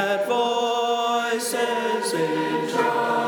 Let voices in can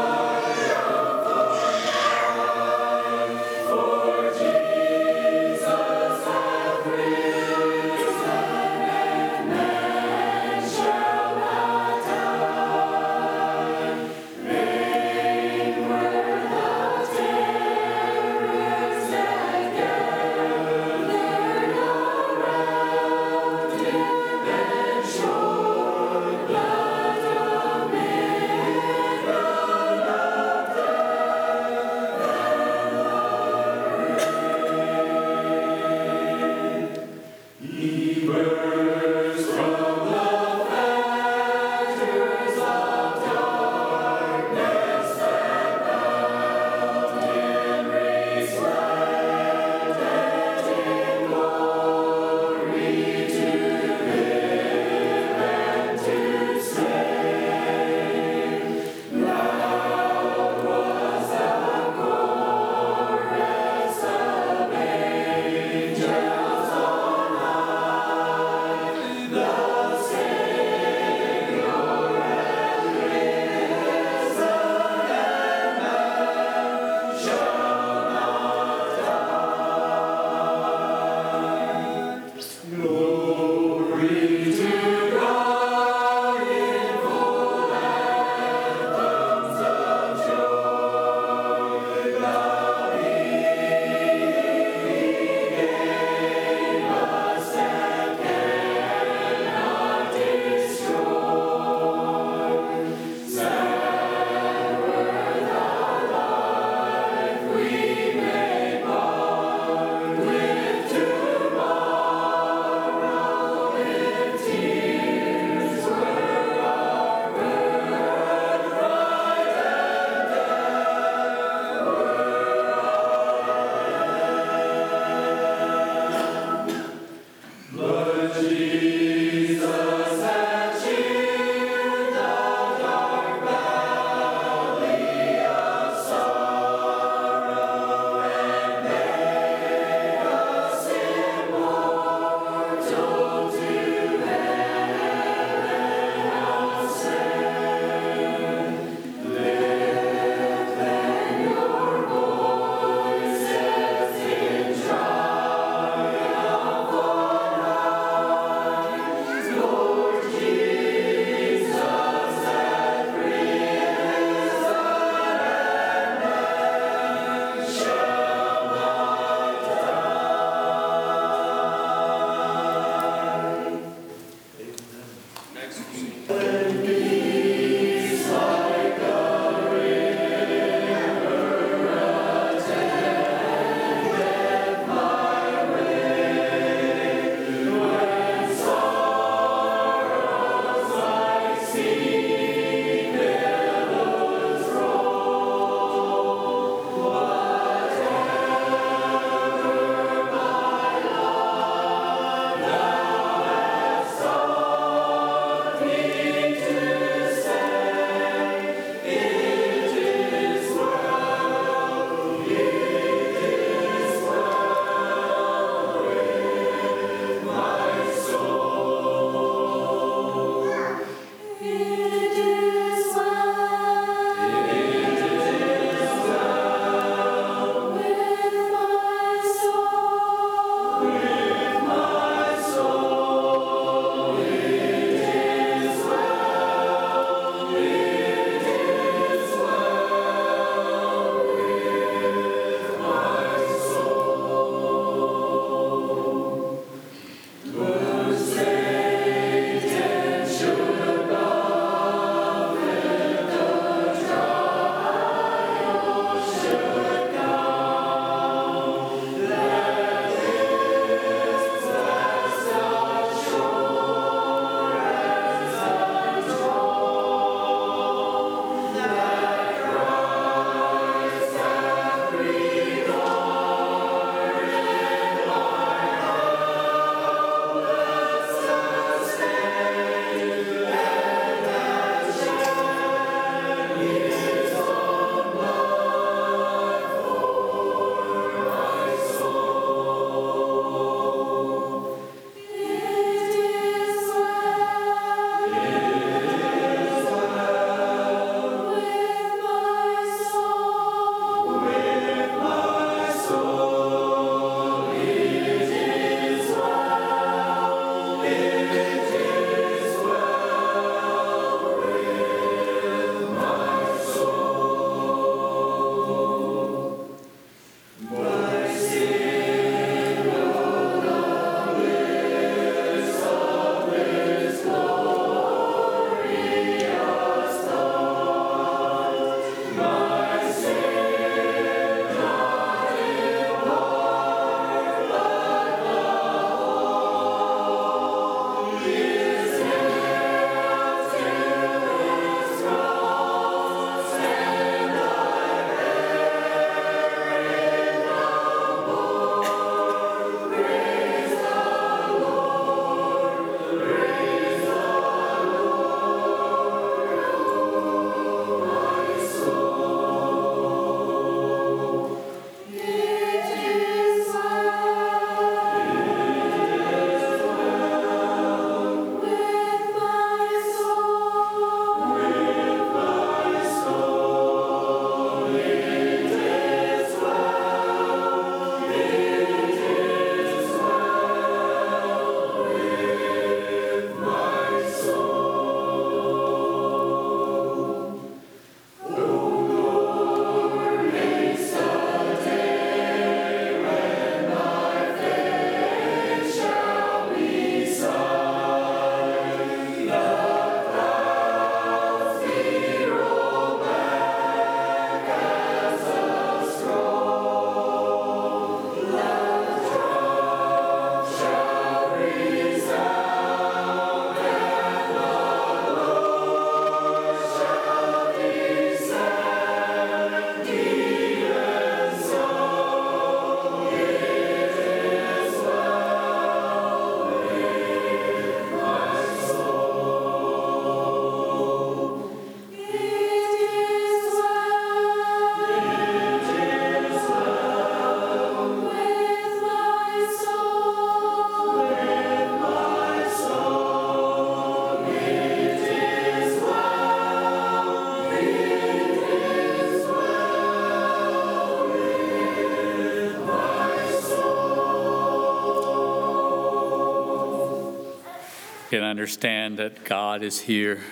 understand that God is here.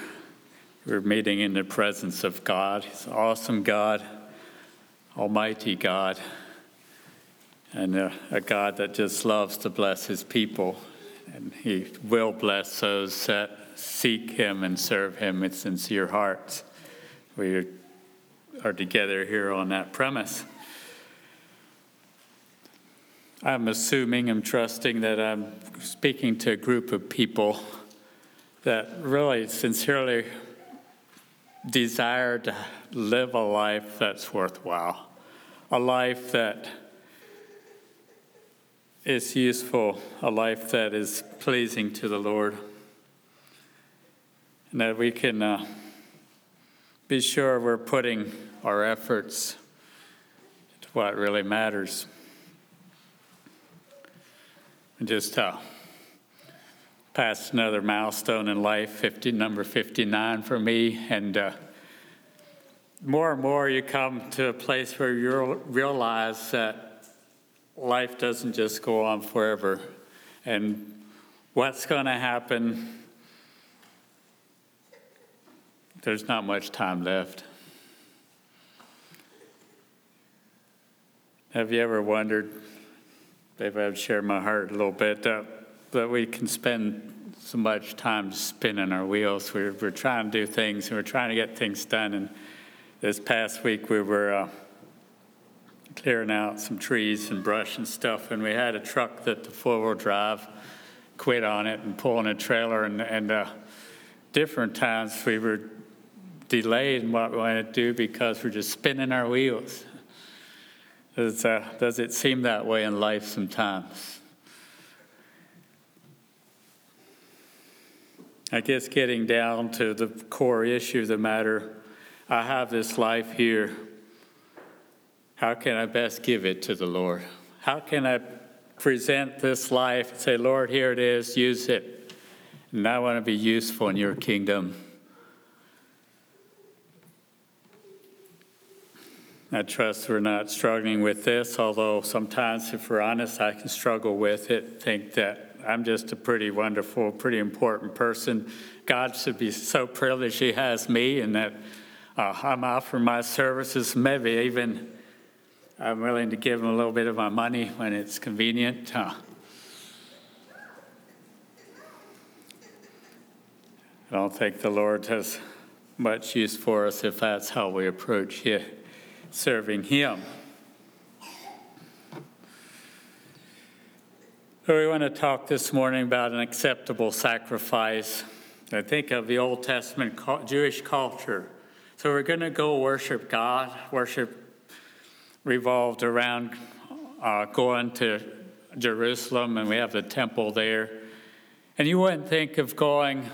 We're meeting in the presence of God. He's awesome God, Almighty God, and a, a God that just loves to bless His people. And He will bless those that seek Him and serve Him with sincere hearts. We are together here on that premise. I'm assuming, I'm trusting that I'm speaking to a group of people that really sincerely desire to live a life that's worthwhile, a life that is useful, a life that is pleasing to the Lord, and that we can uh, be sure we're putting our efforts to what really matters. And just uh, passed another milestone in life, 50, number 59 for me. And uh, more and more you come to a place where you realize that life doesn't just go on forever. And what's going to happen, there's not much time left. Have you ever wondered? Maybe I've shared my heart a little bit uh, that we can spend so much time spinning our wheels. We're, we're trying to do things and we're trying to get things done. And this past week we were uh, clearing out some trees and brush and stuff, and we had a truck that the four wheel drive quit on it and pulling a trailer. And, and uh, different times we were delayed in what we wanted to do because we're just spinning our wheels. Does, uh, does it seem that way in life sometimes? I guess getting down to the core issue of the matter, I have this life here. How can I best give it to the Lord? How can I present this life and say, Lord, here it is, use it. And I want to be useful in your kingdom. I trust we're not struggling with this, although sometimes, if we're honest, I can struggle with it, think that I'm just a pretty wonderful, pretty important person. God should be so privileged He has me, and that uh, I'm offering my services, maybe even I'm willing to give Him a little bit of my money when it's convenient. Uh, I don't think the Lord has much use for us if that's how we approach serving Him. We want to talk this morning about an acceptable sacrifice. I think of the Old Testament Jewish culture. So we're going to go worship God. Worship revolved around uh, going to Jerusalem, and we have the temple there. And you wouldn't think of going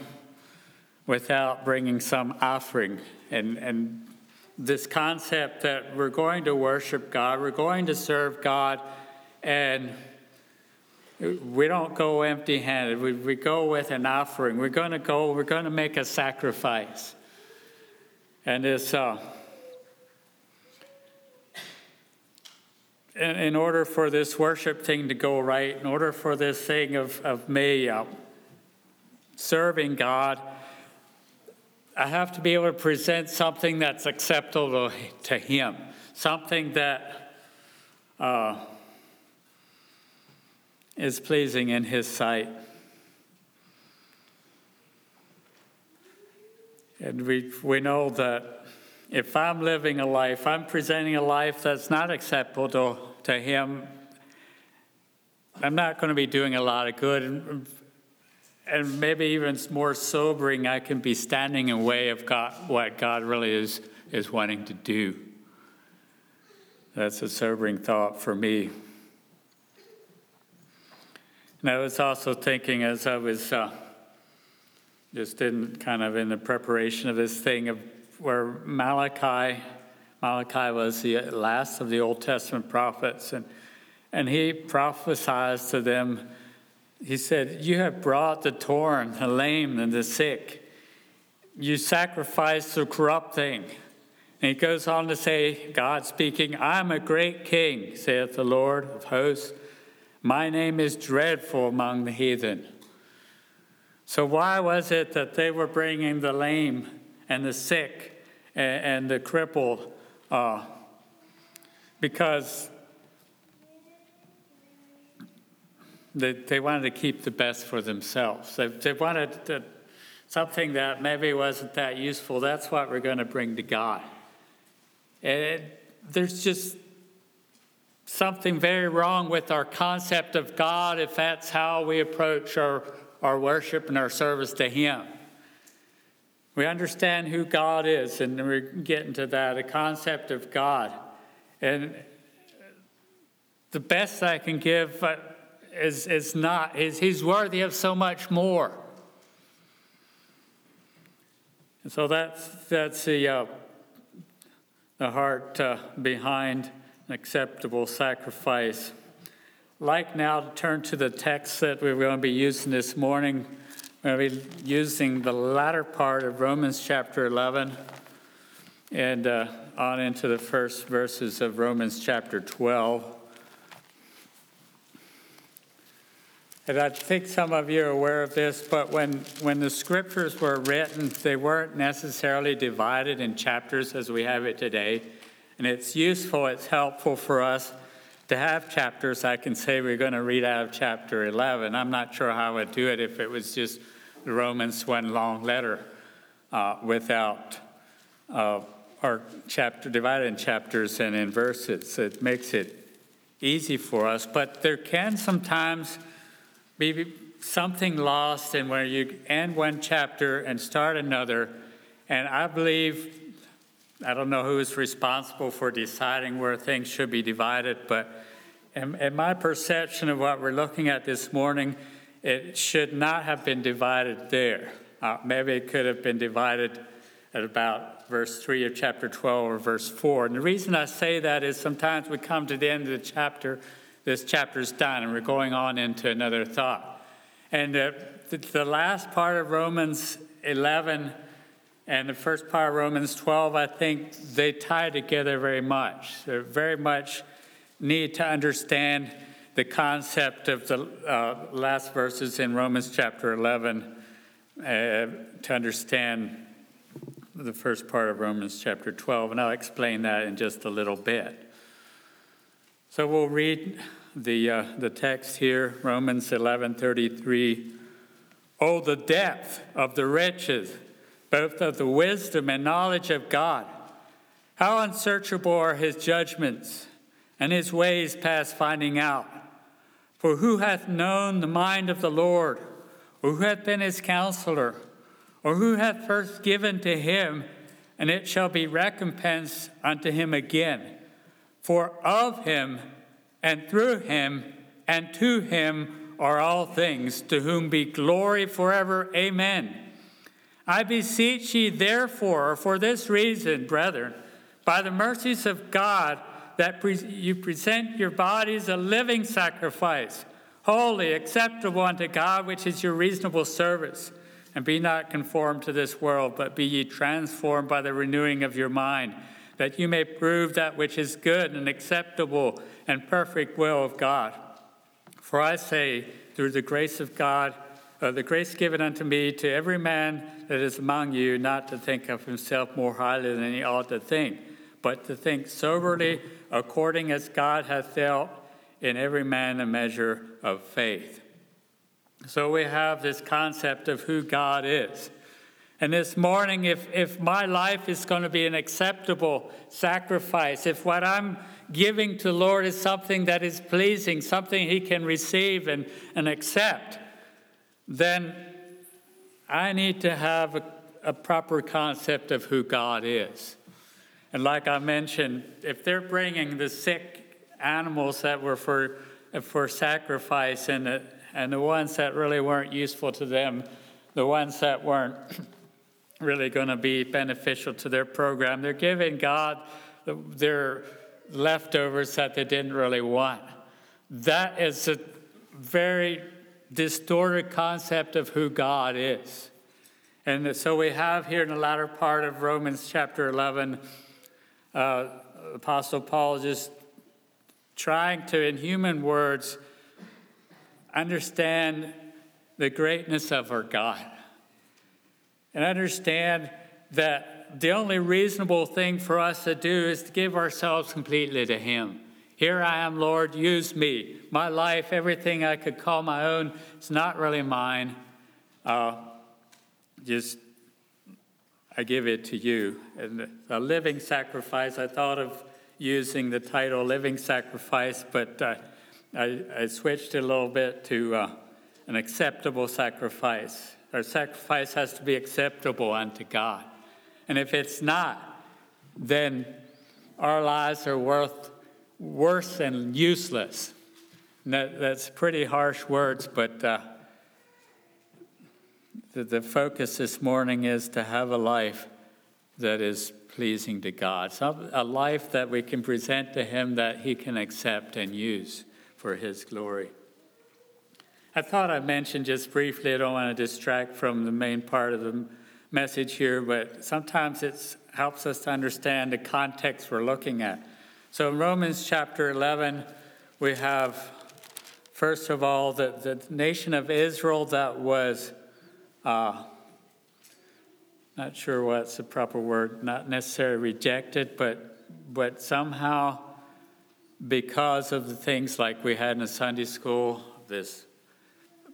without bringing some offering and, and this concept that we're going to worship God, we're going to serve God, and we don't go empty handed. We, we go with an offering. We're going to go, we're going to make a sacrifice. And it's, uh, in, in order for this worship thing to go right, in order for this thing of, of me uh, serving God, I have to be able to present something that's acceptable to Him, something that uh, is pleasing in His sight. And we, we know that if I'm living a life, I'm presenting a life that's not acceptable to, to Him, I'm not going to be doing a lot of good and maybe even more sobering, I can be standing in way of God, what God really is, is wanting to do. That's a sobering thought for me. And I was also thinking as I was uh, just in kind of in the preparation of this thing of where Malachi, Malachi was the last of the Old Testament prophets, and, and he prophesied to them he said, You have brought the torn, the lame, and the sick. You sacrifice the corrupt thing. And he goes on to say, God speaking, I'm a great king, saith the Lord of hosts. My name is dreadful among the heathen. So, why was it that they were bringing the lame and the sick and, and the crippled? Uh, because they, they wanted to keep the best for themselves. They, they wanted to, something that maybe wasn't that useful. That's what we're going to bring to God. And there's just something very wrong with our concept of God if that's how we approach our, our worship and our service to Him. We understand who God is, and we're getting to that, a concept of God. And the best I can give is, is not, is He's worthy of so much more. And so that's, that's the, uh, the heart uh, behind an acceptable sacrifice. Like now to turn to the text that we're going to be using this morning. We're going to be using the latter part of Romans chapter 11 and uh, on into the first verses of Romans chapter 12. And I think some of you are aware of this, but when, when the scriptures were written, they weren't necessarily divided in chapters as we have it today. And it's useful, it's helpful for us to have chapters. I can say we're going to read out of chapter 11. I'm not sure how I would do it if it was just Romans one long letter uh, without uh, our chapter divided in chapters and in verses. It makes it easy for us, but there can sometimes be something lost in where you end one chapter and start another. And I believe, I don't know who is responsible for deciding where things should be divided, but in, in my perception of what we're looking at this morning, it should not have been divided there. Uh, maybe it could have been divided at about verse 3 of chapter 12 or verse 4. And the reason I say that is sometimes we come to the end of the chapter this chapter's done and we're going on into another thought. And uh, the, the last part of Romans 11 and the first part of Romans 12, I think they tie together very much. They very much need to understand the concept of the uh, last verses in Romans chapter 11 uh, to understand the first part of Romans chapter 12. And I'll explain that in just a little bit. So we'll read the, uh, the text here, Romans 11:33. Oh, the depth of the riches, both of the wisdom and knowledge of God! How unsearchable are his judgments, and his ways past finding out. For who hath known the mind of the Lord, or who hath been his counselor, or who hath first given to him, and it shall be recompensed unto him again? For of him and through him and to him are all things, to whom be glory forever. Amen. I beseech ye, therefore, for this reason, brethren, by the mercies of God, that pre- you present your bodies a living sacrifice, holy, acceptable unto God, which is your reasonable service. And be not conformed to this world, but be ye transformed by the renewing of your mind, that you may prove that which is good and acceptable and perfect will of God. For I say, through the grace of God, uh, the grace given unto me to every man that is among you, not to think of himself more highly than he ought to think, but to think soberly, according as God hath dealt in every man a measure of faith. So we have this concept of who God is. And this morning, if, if my life is going to be an acceptable sacrifice, if what I'm giving to Lord is something that is pleasing, something He can receive and, and accept, then I need to have a, a proper concept of who God is. And like I mentioned, if they're bringing the sick animals that were for, for sacrifice and the, and the ones that really weren't useful to them, the ones that weren't really going to be beneficial to their program, they're giving God their leftovers that they didn't really want. That is a very distorted concept of who God is. And so we have here in the latter part of Romans chapter 11, uh, Apostle Paul just trying to, in human words, understand the greatness of our God and understand that the only reasonable thing for us to do is to give ourselves completely to Him. Here I am, Lord, use me. My life, everything I could call my own, is not really mine. Uh, just, I give it to you. And a living sacrifice, I thought of using the title living sacrifice, but uh, I, I, switched it a little bit to uh, an acceptable sacrifice. Our sacrifice has to be acceptable unto God. And if it's not, then our lives are worth worse and useless. That's pretty harsh words, but uh, the, the focus this morning is to have a life that is pleasing to God, so a life that we can present to Him that He can accept and use for His glory. I thought I'd mention just briefly, I don't want to distract from the main part of the message here, but sometimes it helps us to understand the context we're looking at. So in Romans chapter 11, we have, first of all, the, the nation of Israel that was, uh, not sure what's the proper word, not necessarily rejected, but, but somehow because of the things like we had in Sunday school, this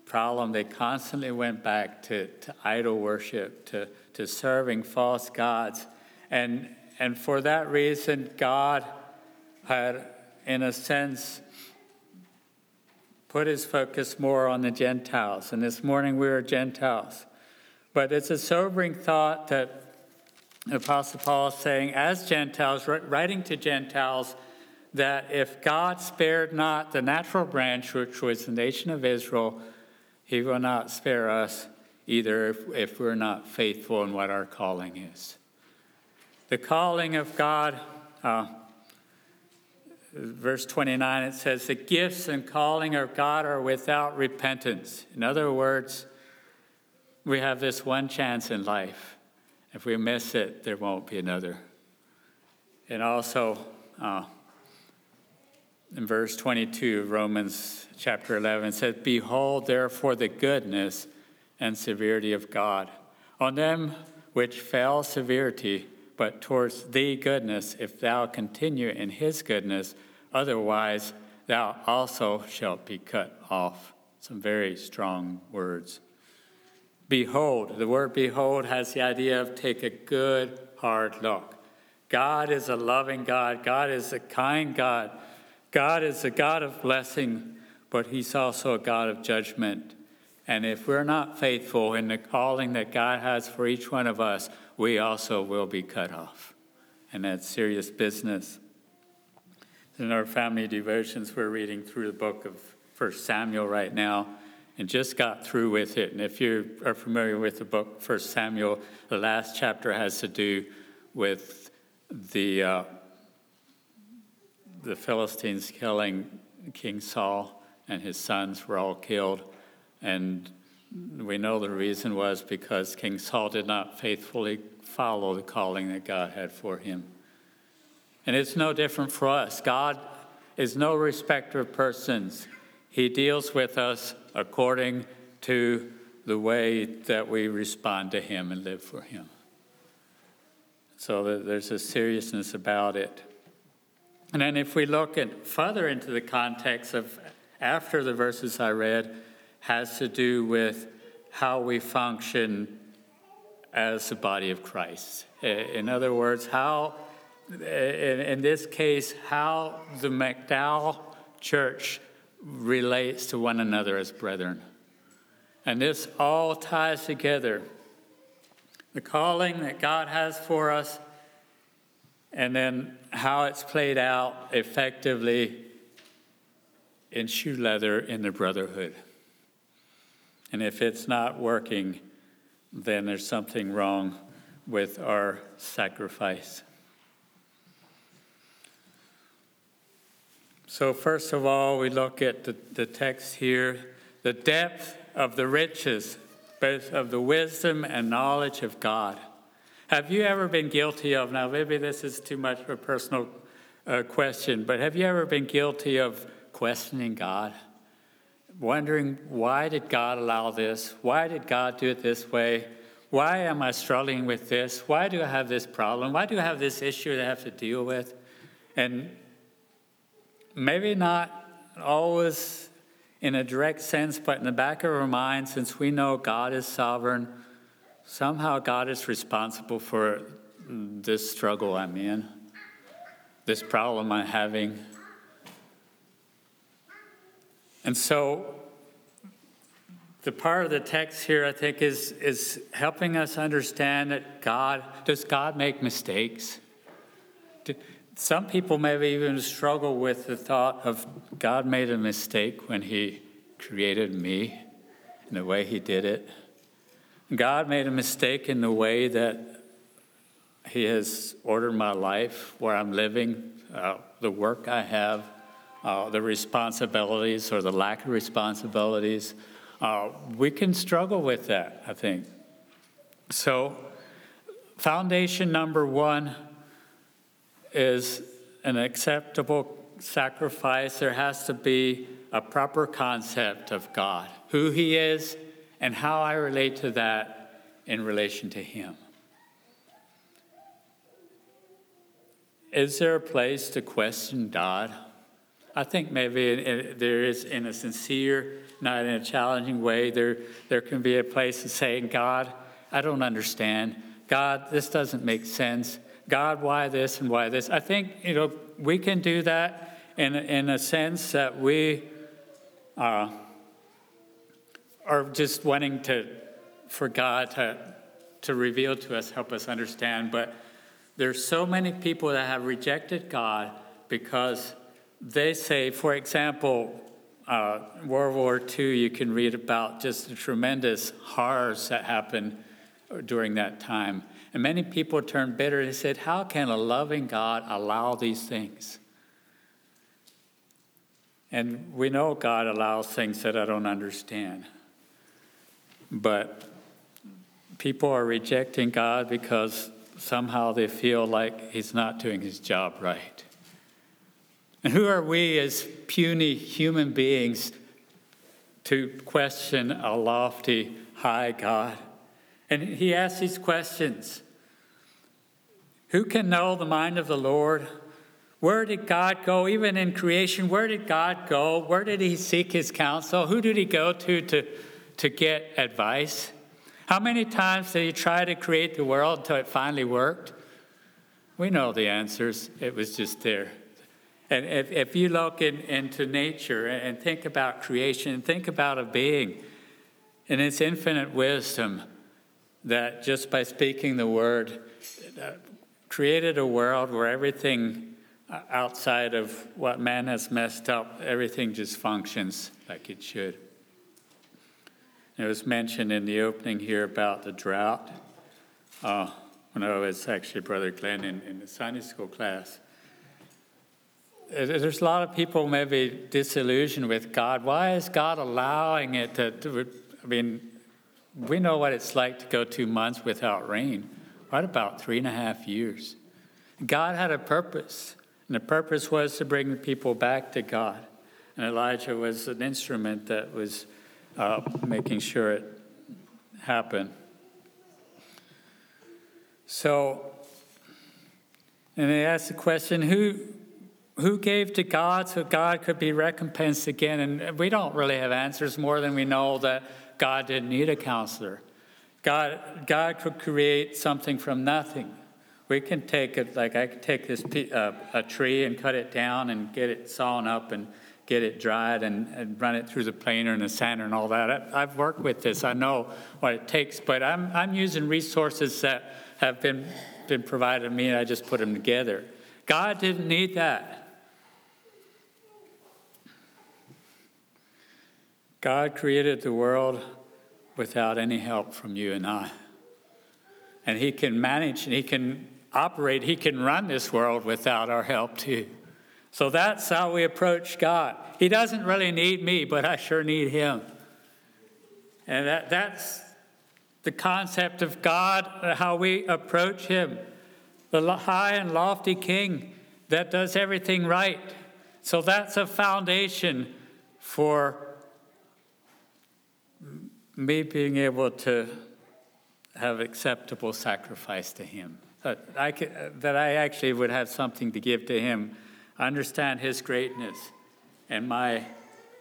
problem, they constantly went back to, to idol worship, to, to serving false gods. And, and for that reason, God had, in a sense, put his focus more on the Gentiles. And this morning we are Gentiles. But it's a sobering thought that the Apostle Paul is saying, as Gentiles, writing to Gentiles, that if God spared not the natural branch, which was the nation of Israel, he will not spare us either if, if we're not faithful in what our calling is. The calling of God, uh, verse 29, it says, The gifts and calling of God are without repentance. In other words, we have this one chance in life. If we miss it, there won't be another. And also, uh, in verse 22 of Romans chapter 11 it says, Behold, therefore, the goodness and severity of God. On them which fell severity, but towards thee goodness, if thou continue in his goodness, otherwise thou also shalt be cut off. Some very strong words. Behold, the word behold has the idea of take a good, hard look. God is a loving God, God is a kind God. God is a God of blessing, but He's also a God of judgment. And if we're not faithful in the calling that God has for each one of us, we also will be cut off. And that's serious business. In our family devotions, we're reading through the book of First Samuel right now and just got through with it. And if you are familiar with the book First Samuel, the last chapter has to do with the uh, the Philistines killing King Saul and his sons were all killed. And we know the reason was because King Saul did not faithfully follow the calling that God had for him. And it's no different for us. God is no respecter of persons, He deals with us according to the way that we respond to Him and live for Him. So there's a seriousness about it. And then if we look at further into the context of after the verses I read, has to do with how we function as the body of Christ. In other words, how, in this case, how the McDowell church relates to one another as brethren. And this all ties together. The calling that God has for us and then how it's played out effectively in shoe leather in the brotherhood. And if it's not working, then there's something wrong with our sacrifice. So, first of all, we look at the, the text here the depth of the riches, both of the wisdom and knowledge of God. Have you ever been guilty of, now maybe this is too much of a personal uh, question, but have you ever been guilty of questioning God? Wondering why did God allow this? Why did God do it this way? Why am I struggling with this? Why do I have this problem? Why do I have this issue that I have to deal with? And maybe not always in a direct sense, but in the back of our mind, since we know God is sovereign, somehow God is responsible for this struggle I'm in, this problem I'm having. And so the part of the text here, I think, is, is helping us understand that God, does God make mistakes? Some people maybe even struggle with the thought of God made a mistake when He created me in the way He did it. God made a mistake in the way that He has ordered my life, where I'm living, uh, the work I have, uh, the responsibilities or the lack of responsibilities uh, we can struggle with that, I think. So, foundation number one is an acceptable sacrifice. There has to be a proper concept of God, who He is, and how I relate to that in relation to Him. Is there a place to question God? I think maybe there is in a sincere not in a challenging way. There, there can be a place of saying, God, I don't understand. God, this doesn't make sense. God, why this and why this? I think, you know, we can do that in, in a sense that we uh, are just wanting to, for God to, to reveal to us, help us understand. But there's so many people that have rejected God because they say, for example, uh, World War II, you can read about just the tremendous horrors that happened during that time. And many people turned bitter and said, How can a loving God allow these things? And we know God allows things that I don't understand. But people are rejecting God because somehow they feel like He's not doing His job right. And who are we as puny human beings to question a lofty, high God? And he asks these questions Who can know the mind of the Lord? Where did God go? Even in creation, where did God go? Where did he seek his counsel? Who did he go to to, to get advice? How many times did he try to create the world until it finally worked? We know the answers. It was just there. And if, if you look in, into nature and think about creation, think about a being and its infinite wisdom that just by speaking the word uh, created a world where everything uh, outside of what man has messed up, everything just functions like it should. It was mentioned in the opening here about the drought. Uh, when I was actually Brother Glenn in, in the Sunday school class there's a lot of people maybe disillusioned with God. Why is God allowing it to, to, I mean, we know what it's like to go two months without rain. What about three and a half years? God had a purpose, and the purpose was to bring the people back to God. And Elijah was an instrument that was uh, making sure it happened. So, and they asked the question who, who gave to God so God could be recompensed again? And we don't really have answers more than we know that God didn't need a counselor. God, God could create something from nothing. We can take it, like I could take this uh, a tree and cut it down and get it sawn up and get it dried and, and run it through the planer and the sander and all that. I, have worked with this. I know what it takes, but I'm, I'm using resources that have been, been provided to me and I just put them together. God didn't need that. God created the world without any help from you and I. And He can manage and He can operate, He can run this world without our help too. So that's how we approach God. He doesn't really need me, but I sure need Him. And that, that's the concept of God, uh, how we approach Him. The high and lofty King that does everything right. So that's a foundation for me being able to have acceptable sacrifice to Him. That I, could, that I actually would have something to give to Him. Understand His greatness and my,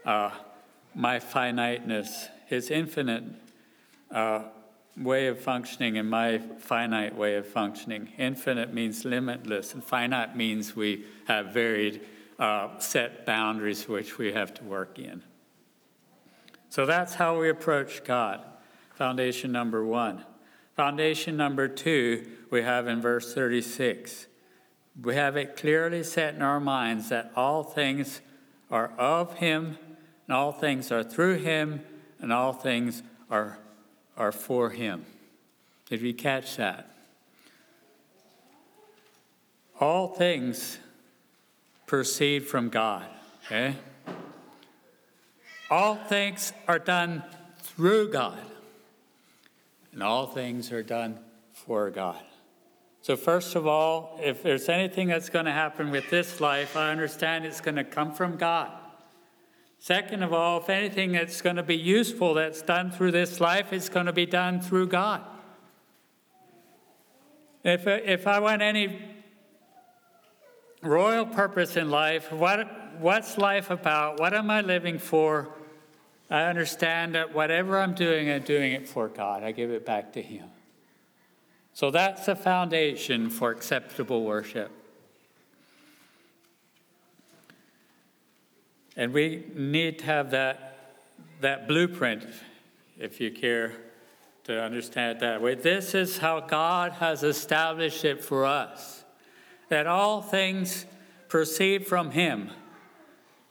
uh, my finiteness, His infinite uh, way of functioning and my finite way of functioning. Infinite means limitless, and finite means we have varied uh, set boundaries which we have to work in. So that's how we approach God. Foundation number one. Foundation number two, we have in verse 36. We have it clearly set in our minds that all things are of Him, and all things are through Him, and all things are, are for Him. Did we catch that? All things proceed from God, okay? All things are done through God, and all things are done for God. So, first of all, if there's anything that's going to happen with this life, I understand it's going to come from God. Second of all, if anything that's going to be useful that's done through this life, it's going to be done through God. If, if I want any royal purpose in life, what, what's life about? What am I living for? I understand that whatever I'm doing, I'm doing it for God. I give it back to Him. So that's the foundation for acceptable worship. And we need to have that, that blueprint, if you care to understand it that way. This is how God has established it for us that all things proceed from Him,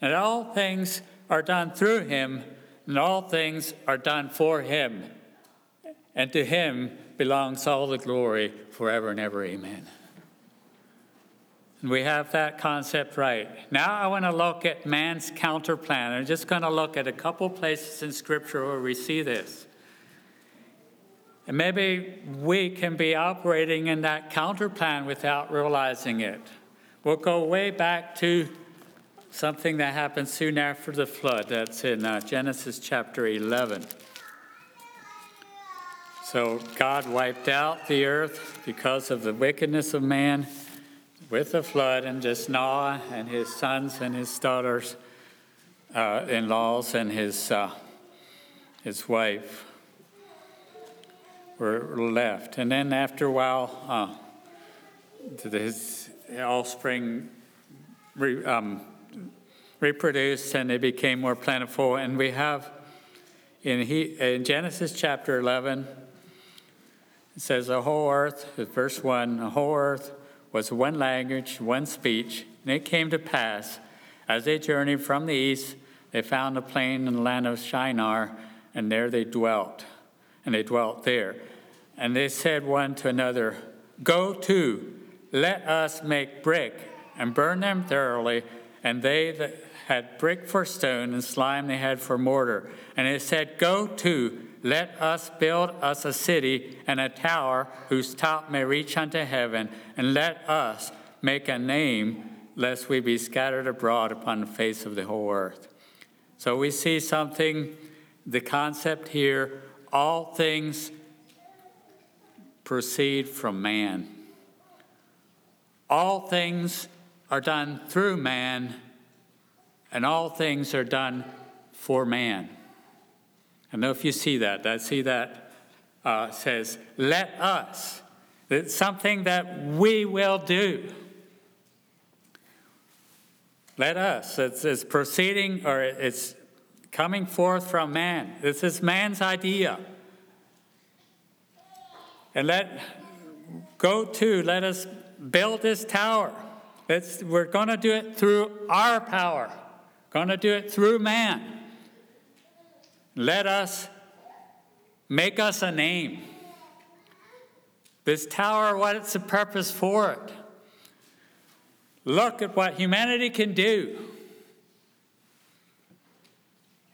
and all things are done through Him, and all things are done for Him. And to Him belongs all the glory forever and ever. Amen. And we have that concept right. Now I want to look at man's counter plan. I'm just going to look at a couple places in Scripture where we see this. And maybe we can be operating in that counter plan without realizing it. We'll go way back to something that happened soon after the flood. That's in uh, Genesis chapter 11. So God wiped out the earth because of the wickedness of man with the flood, and just Noah and his sons and his daughters, uh, in laws, and his, uh, his wife were left. And then after a while, uh, his offspring um, reproduced and they became more plentiful. And we have in, he, in Genesis chapter 11, it says, The whole earth, verse 1, the whole earth was one language, one speech. And it came to pass, as they journeyed from the east, they found a plain in the land of Shinar, and there they dwelt. And they dwelt there. And they said one to another, Go to, let us make brick, and burn them thoroughly. And they that had brick for stone, and slime they had for mortar. And they said, Go to, let us build us a city and a tower whose top may reach unto heaven, and let us make a name, lest we be scattered abroad upon the face of the whole earth. So we see something, the concept here all things proceed from man. All things are done through man, and all things are done for man. I know if you see that. I see that uh, says, let us. It's something that we will do. Let us. It's, it's proceeding or it's coming forth from man. This is man's idea. And let go to, let us build this tower. It's, we're going to do it through our power, going to do it through man. Let us make us a name. This tower, what's the purpose for it? Look at what humanity can do.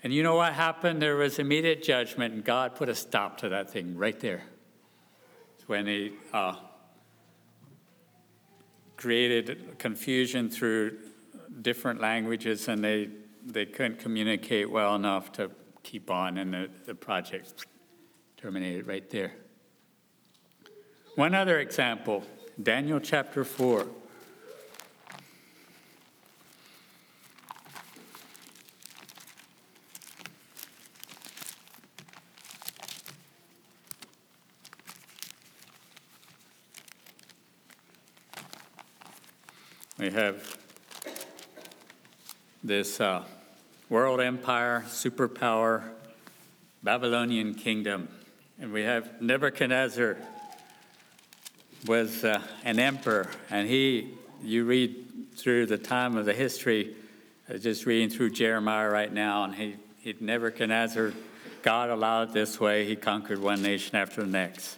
And you know what happened? There was immediate judgment, and God put a stop to that thing right there. It's when He uh, created confusion through different languages, and they, they couldn't communicate well enough to keep on, and the, the project terminated right there. One other example Daniel chapter 4. We have this uh, world empire, superpower, Babylonian kingdom. And we have Nebuchadnezzar was uh, an emperor, and he, you read through the time of the history, uh, just reading through Jeremiah right now, and he, he Nebuchadnezzar, God allowed it this way, he conquered one nation after the next.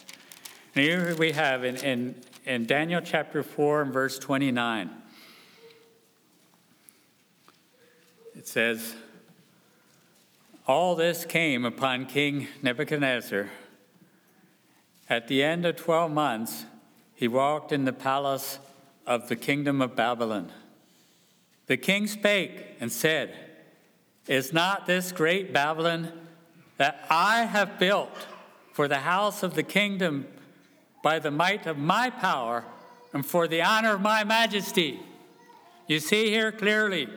And here we have in, in, in Daniel chapter 4 and verse 29, it says, All this came upon King Nebuchadnezzar. At the end of 12 months, he walked in the palace of the kingdom of Babylon. The king spake and said, Is not this great Babylon that I have built for the house of the kingdom by the might of my power and for the honor of my majesty? You see here clearly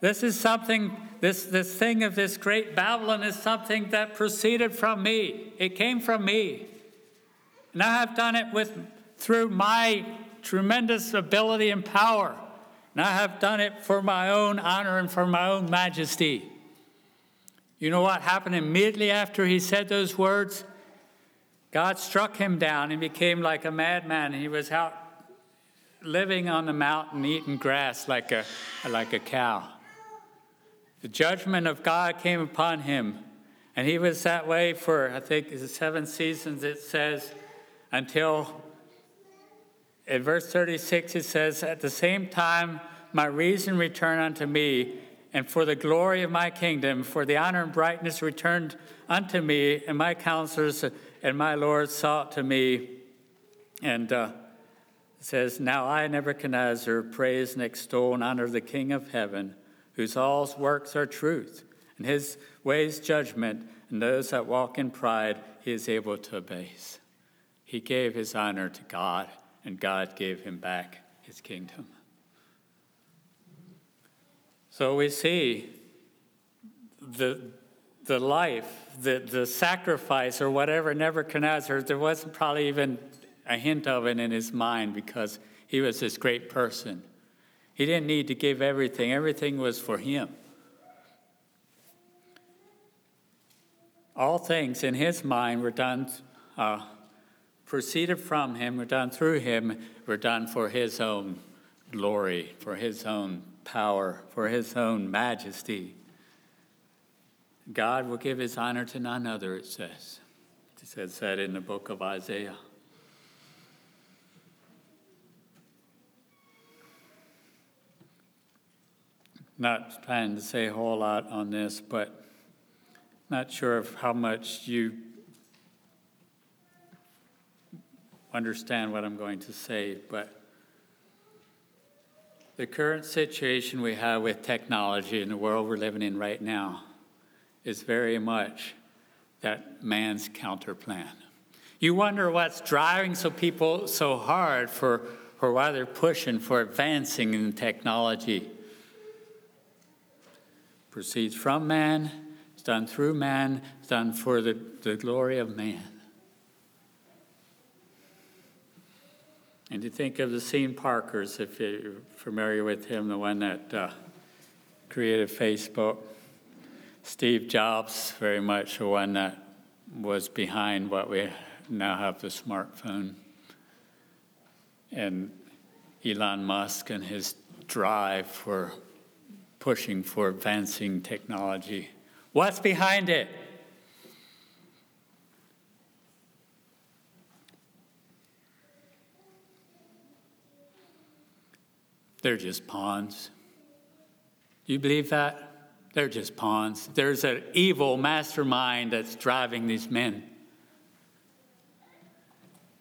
this is something, this, this thing of this great Babylon is something that proceeded from me. It came from me. And I have done it with, through my tremendous ability and power. And I have done it for my own honor and for my own majesty. You know what happened immediately after he said those words? God struck him down and became like a madman. He was out living on the mountain, eating grass like a, like a cow. The judgment of God came upon him. And he was that way for, I think, seven seasons, it says, until in verse 36 it says, At the same time, my reason returned unto me, and for the glory of my kingdom, for the honor and brightness returned unto me, and my counselors and my lords sought to me. And uh, it says, Now I, Nebuchadnezzar, praise and extol and honor the King of heaven whose all works are truth, and his ways judgment, and those that walk in pride he is able to abase. He gave his honor to God, and God gave him back his kingdom. So we see the, the life, the, the sacrifice, or whatever Nebuchadnezzar, there wasn't probably even a hint of it in his mind because he was this great person. He didn't need to give everything, everything was for him. All things in his mind were done, uh, proceeded from him, were done through him, were done for his own glory, for his own power, for his own majesty. God will give his honor to none other, it says. It says that in the book of Isaiah. Not trying to say a whole lot on this, but not sure of how much you understand what I'm going to say, but the current situation we have with technology in the world we're living in right now is very much that man's counter plan. You wonder what's driving so people so hard for, for why they're pushing for advancing in technology proceeds from man, it's done through man, it's done for the, the glory of man. And you think of the Sean Parkers, if you're familiar with him, the one that uh, created Facebook. Steve Jobs, very much the one that was behind what we now have the smartphone. And Elon Musk and his drive for pushing for advancing technology. What's behind it? They're just pawns. You believe that? They're just pawns. There's an evil mastermind that's driving these men.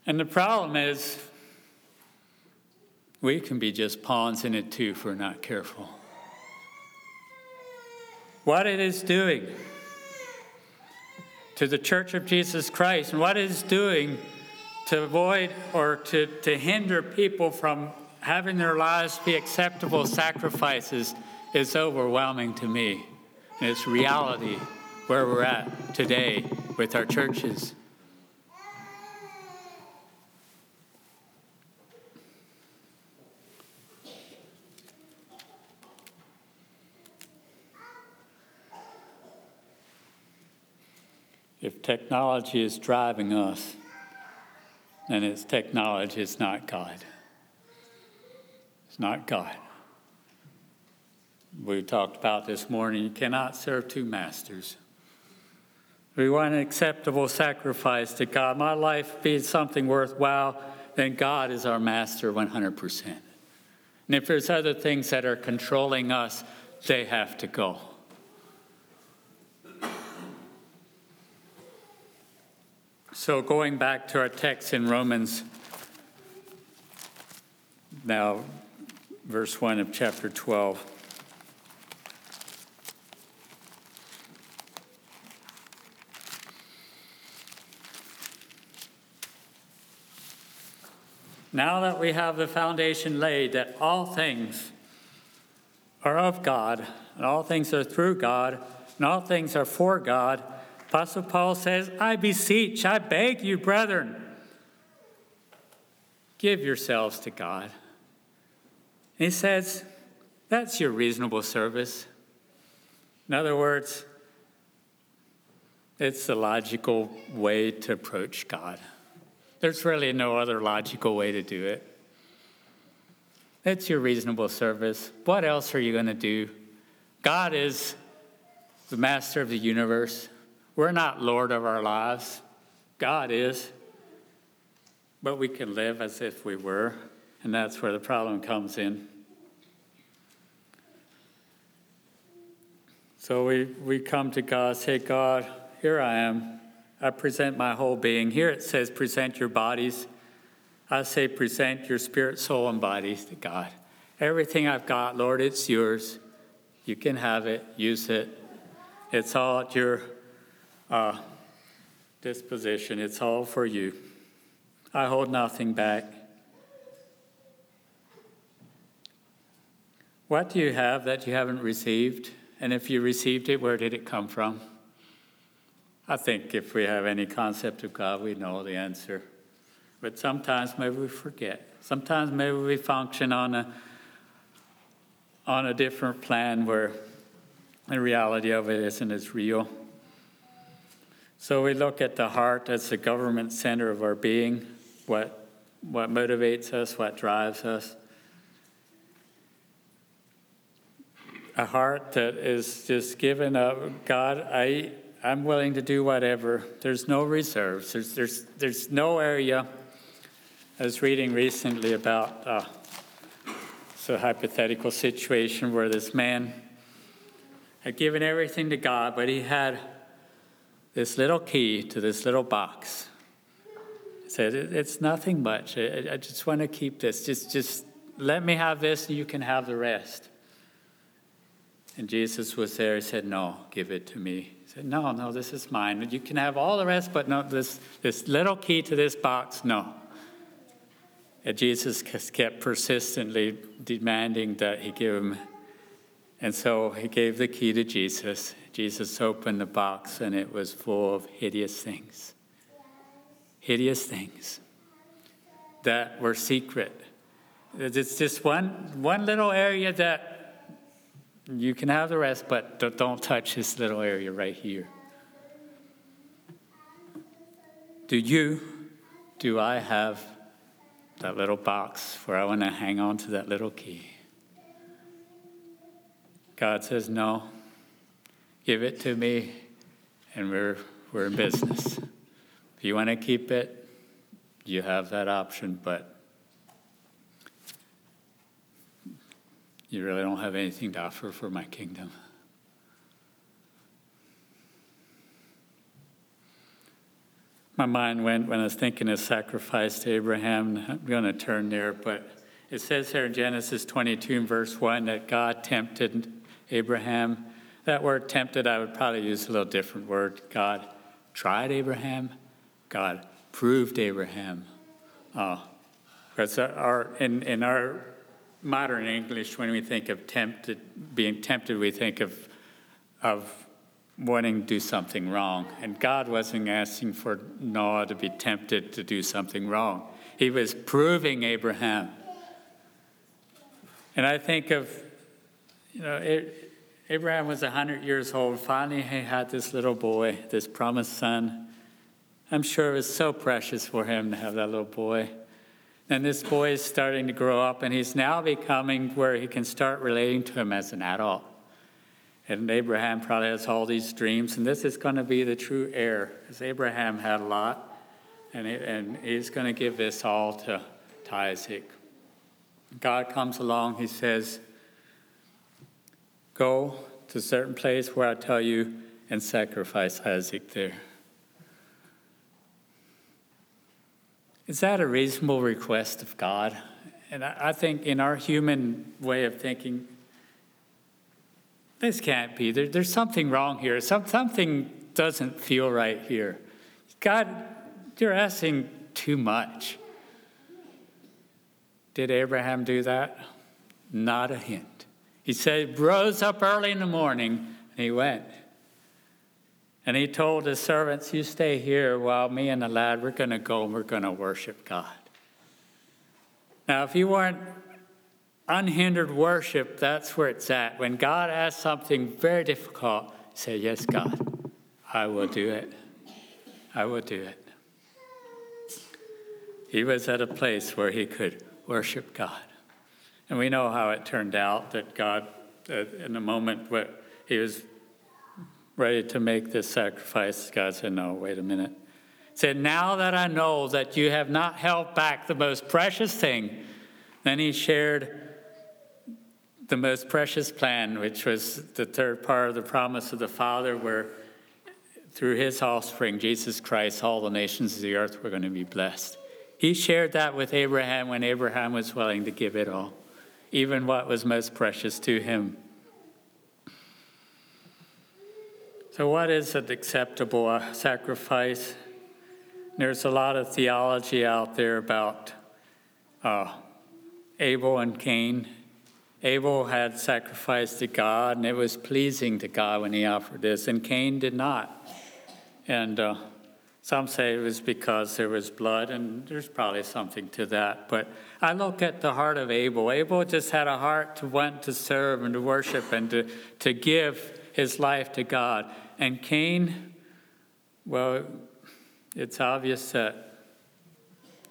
And the problem is, we can be just pawns in it too if we're not careful what it is doing. to the Church of Jesus Christ and what it's doing to avoid or to, to hinder people from having their lives be acceptable sacrifices is overwhelming to me. And it's reality where we're at today with our churches. If technology is driving us, then it's technology, it's not God. It's not God. We talked about this morning you cannot serve two masters. We want an acceptable sacrifice to God. My life be something worthwhile, then God is our master 100%. And if there's other things that are controlling us, they have to go. So, going back to our text in Romans, now, verse 1 of chapter 12. Now that we have the foundation laid, that all things are of God, and all things are through God, and all things are for God, Apostle Paul says, I beseech, I beg you, brethren, give yourselves to God. he says, that's your reasonable service. In other words, it's the logical way to approach God. There's really no other logical way to do it. It's your reasonable service. What else are you going to do? God is the master of the universe. We're not Lord of our lives, God is. But we can live as if we were, and that's where the problem comes in. So we, we come to God, say, God, here I am. I present my whole being. Here it says, present your bodies. I say, present your spirit, soul, and bodies to God. Everything I've got, Lord, it's yours. You can have it, use it. It's all at your uh, disposition. It's all for you. I hold nothing back. What do you have that you haven't received? And if you received it, where did it come from? I think if we have any concept of God, we know the answer. But sometimes maybe we forget. Sometimes maybe we function on a on a different plan where the reality of it isn't as real. So we look at the heart as the government center of our being, what, what motivates us, what drives us. A heart that is just given up, God, I, I'm willing to do whatever. There's no reserves, there's, there's, there's no area. I was reading recently about uh, a hypothetical situation where this man had given everything to God, but he had this little key to this little box. He said, It's nothing much. I just want to keep this. Just, just let me have this and you can have the rest. And Jesus was there. He said, No, give it to me. He said, No, no, this is mine. You can have all the rest, but no, this, this little key to this box, no. And Jesus kept persistently demanding that he give him. And so he gave the key to Jesus. Jesus opened the box and it was full of hideous things. Hideous things that were secret. It's just one, one little area that you can have the rest, but don't touch this little area right here. Do you, do I have that little box where I want to hang on to that little key? God says, no give it to me, and we're, we're in business. If you want to keep it, you have that option, but you really don't have anything to offer for my kingdom. My mind went when I was thinking of sacrifice to Abraham. I'm going to turn there, but it says here in Genesis 22, verse 1, that God tempted Abraham that word tempted, I would probably use a little different word. God tried Abraham, God proved Abraham. Because uh, our, in, in our modern English, when we think of tempted, being tempted, we think of, of wanting to do something wrong. And God wasn't asking for Noah to be tempted to do something wrong. He was proving Abraham. And I think of, you know, it, Abraham was 100 years old. Finally, he had this little boy, this promised son. I'm sure it was so precious for him to have that little boy. And this boy is starting to grow up, and he's now becoming where he can start relating to him as an adult. And Abraham probably has all these dreams, and this is going to be the true heir, because Abraham had a lot, and, and he's going to give this all to, to Isaac. God comes along, he says, Go to a certain place where I tell you and sacrifice Isaac there. Is that a reasonable request of God? And I think in our human way of thinking, this can't be. There, there's something wrong here. Some, something doesn't feel right here. God, you're asking too much. Did Abraham do that? Not a hint. He said, rose up early in the morning, and he went. And he told his servants, You stay here while me and the lad, we're going to go and we're going to worship God. Now, if you weren't unhindered worship, that's where it's at. When God asks something very difficult, say, Yes, God, I will do it. I will do it. He was at a place where he could worship God. And we know how it turned out that God, in the moment where he was ready to make this sacrifice, God said, No, wait a minute. He said, Now that I know that you have not held back the most precious thing, then he shared the most precious plan, which was the third part of the promise of the Father, where through his offspring, Jesus Christ, all the nations of the earth were going to be blessed. He shared that with Abraham when Abraham was willing to give it all, even what was most precious to him. So, what is an acceptable sacrifice? There's a lot of theology out there about uh, Abel and Cain Abel had sacrificed to God, and it was pleasing to God when he offered this, and Cain did not. And uh, some say it was because there was blood, and there's probably something to that. But I look at the heart of Abel. Abel just had a heart to want to serve and to worship and to, to give his life to God. And Cain, well, it's obvious that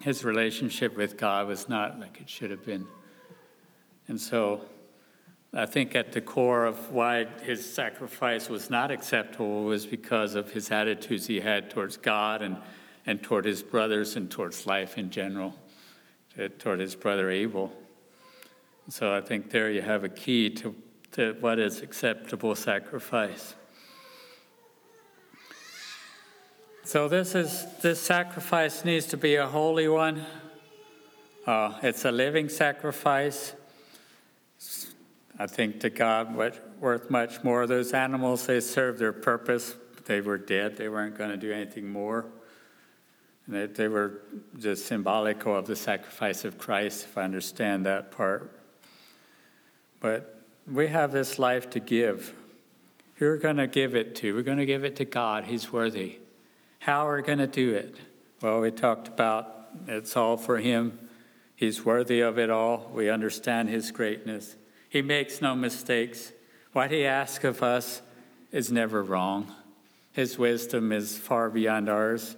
his relationship with God was not like it should have been. And so I think at the core of why his sacrifice was not acceptable was because of his attitudes he had towards God and, and toward his brothers and towards life in general, toward his brother Abel. So I think there you have a key to, to what is acceptable sacrifice. So this is this sacrifice needs to be a holy one. Uh, it's a living sacrifice. I think to God what, worth much more. Those animals, they served their purpose. They were dead. They weren't going to do anything more. They, they were just symbolical of the sacrifice of Christ, if I understand that part. But we have this life to give. Who are going to give it to? We're going to give it to God. He's worthy. How are we going to do it? Well, we talked about it's all for Him. He's worthy of it all. We understand His greatness. He makes no mistakes. What he asks of us is never wrong. His wisdom is far beyond ours.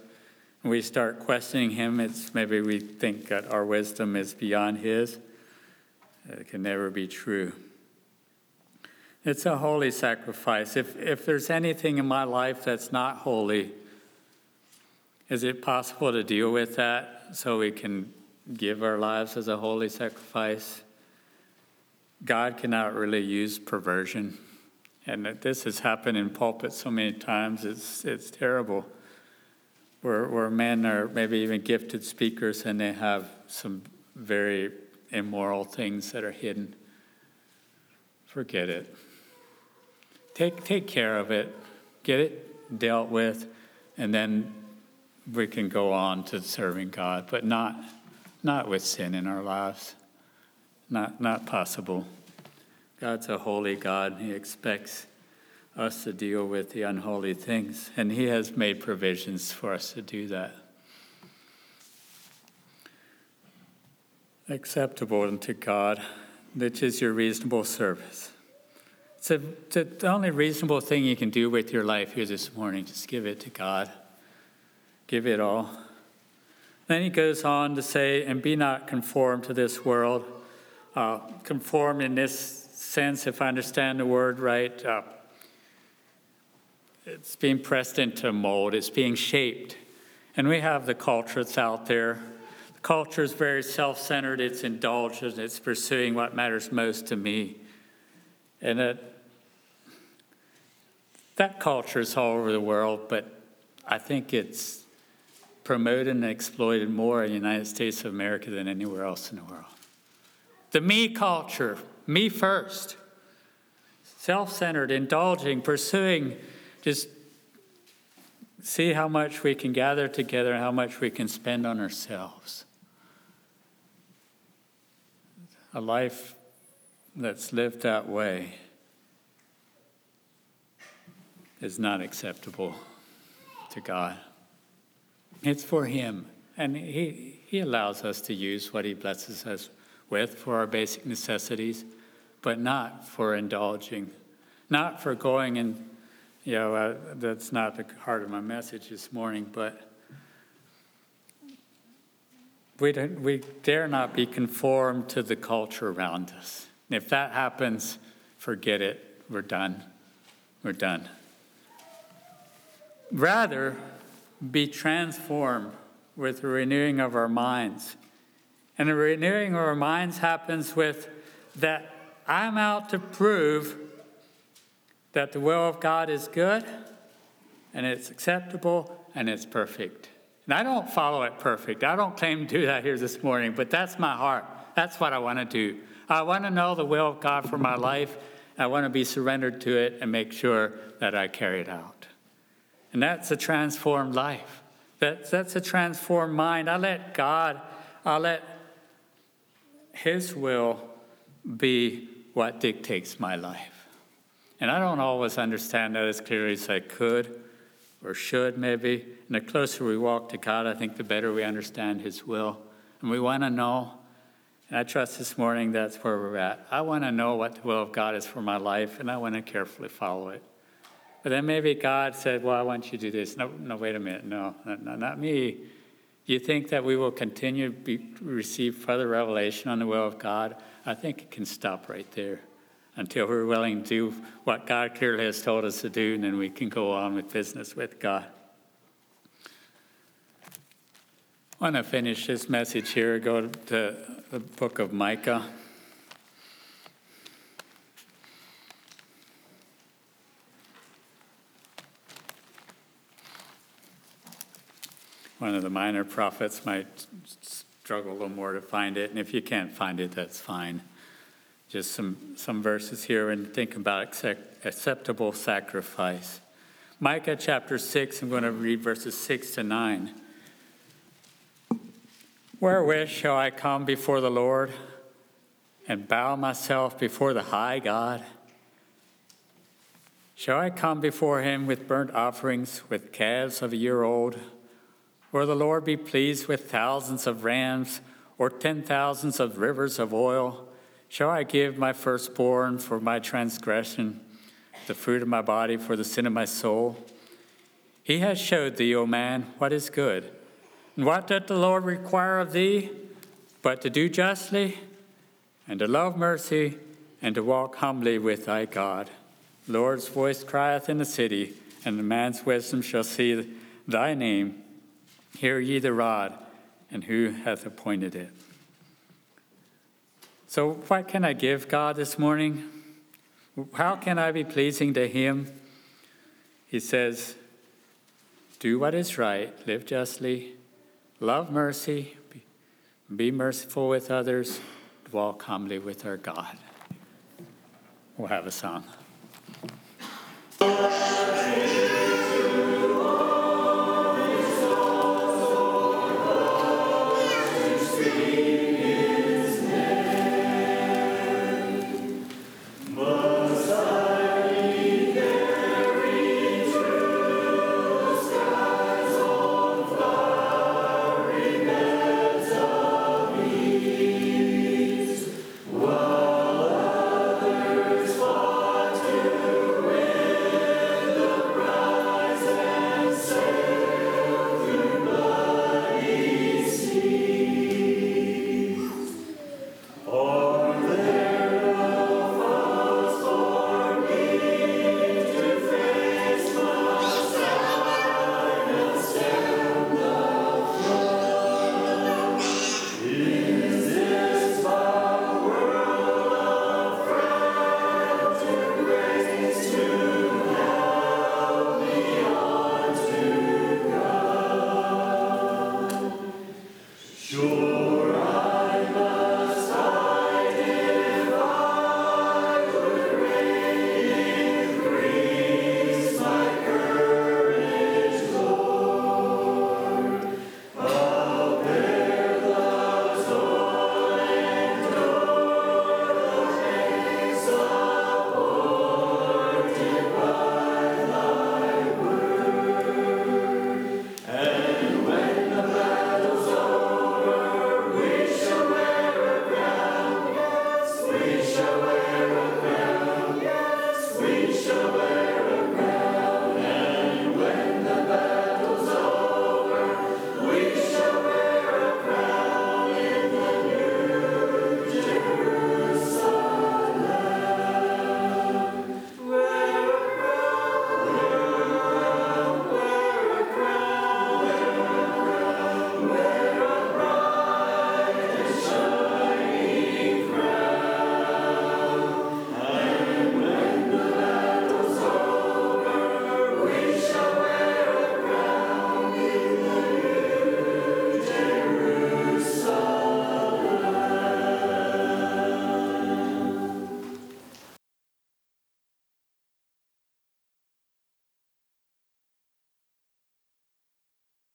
When we start questioning him, it's maybe we think that our wisdom is beyond his. It can never be true. It's a holy sacrifice. If, if there's anything in my life that's not holy, is it possible to deal with that so we can give our lives as a holy sacrifice? God cannot really use perversion. And this has happened in pulpits so many times, it's, it's terrible. Where, where men are maybe even gifted speakers and they have some very immoral things that are hidden. Forget it. Take, take care of it, get it dealt with, and then we can go on to serving God, but not, not with sin in our lives. Not, not possible. God's a holy God. He expects us to deal with the unholy things, and He has made provisions for us to do that. Acceptable unto God, which is your reasonable service. It's, a, it's the only reasonable thing you can do with your life here this morning. Just give it to God. Give it all. Then he goes on to say, and be not conformed to this world. Uh, conform in this sense, if I understand the word right, uh, it's being pressed into mold, it's being shaped. And we have the culture that's out there. The culture is very self centered, it's indulgent, it's pursuing what matters most to me. And it, that culture is all over the world, but I think it's promoted and exploited more in the United States of America than anywhere else in the world. The me culture, me first, self centered, indulging, pursuing just see how much we can gather together how much we can spend on ourselves. A life that's lived that way is not acceptable to God. It's for Him, and He, he allows us to use what He blesses us with for our basic necessities, but not for indulging, not for going and you know, uh, that's not the heart of my message this morning, but we, don't, we dare not be conformed to the culture around us. And if that happens, forget it. We're done. We're done. Rather, be transformed with the renewing of our minds. And the renewing of our minds happens with that I'm out to prove that the will of God is good and it's acceptable and it's perfect. And I don't follow it perfect. I don't claim to do that here this morning, but that's my heart. That's what I want to do. I want to know the will of God for my life. I want to be surrendered to it and make sure that I carry it out. And that's a transformed life. That's, that's a transformed mind. I let God, I let His will be what dictates my life. And I don't always understand that as clearly as I could or should, maybe. And the closer we walk to God, I think the better we understand His will. And we want to know. And I trust this morning that's where we're at. I want to know what the will of God is for my life, and I want to carefully follow it. But then maybe God said, Well, I want you to do this. No, no, wait a minute. No, no not me. Do you think that we will continue to be, receive further revelation on the will of God? I think it can stop right there until we're willing to do what God clearly has told us to do, and then we can go on with business with God. I want to finish this message here, go to the book of Micah. One of the minor prophets might struggle a little more to find it, and if you can't find it, that's fine just some, some verses here and think about accept, acceptable sacrifice. Micah chapter 6, I'm going to read verses 6 to 9. Wherewith shall I come before the Lord and bow myself before the high God? Shall I come before him with burnt offerings, with calves of a year old? Will the Lord be pleased with thousands of rams or ten thousands of rivers of oil? Shall I give my firstborn for my transgression, the fruit of my body for the sin of my soul? He has showed thee, O man, what is good. And what doth the Lord require of thee? But to do justly, and to love mercy, and to walk humbly with thy God. The Lord's voice crieth in the city, and the man's wisdom shall see thy name. Hear ye the rod, and who hath appointed it? So, what can I give God this morning? How can I be pleasing to Him? He says, Do what is right, live justly, love mercy, be merciful with others, dwell calmly with our God. We'll have a song.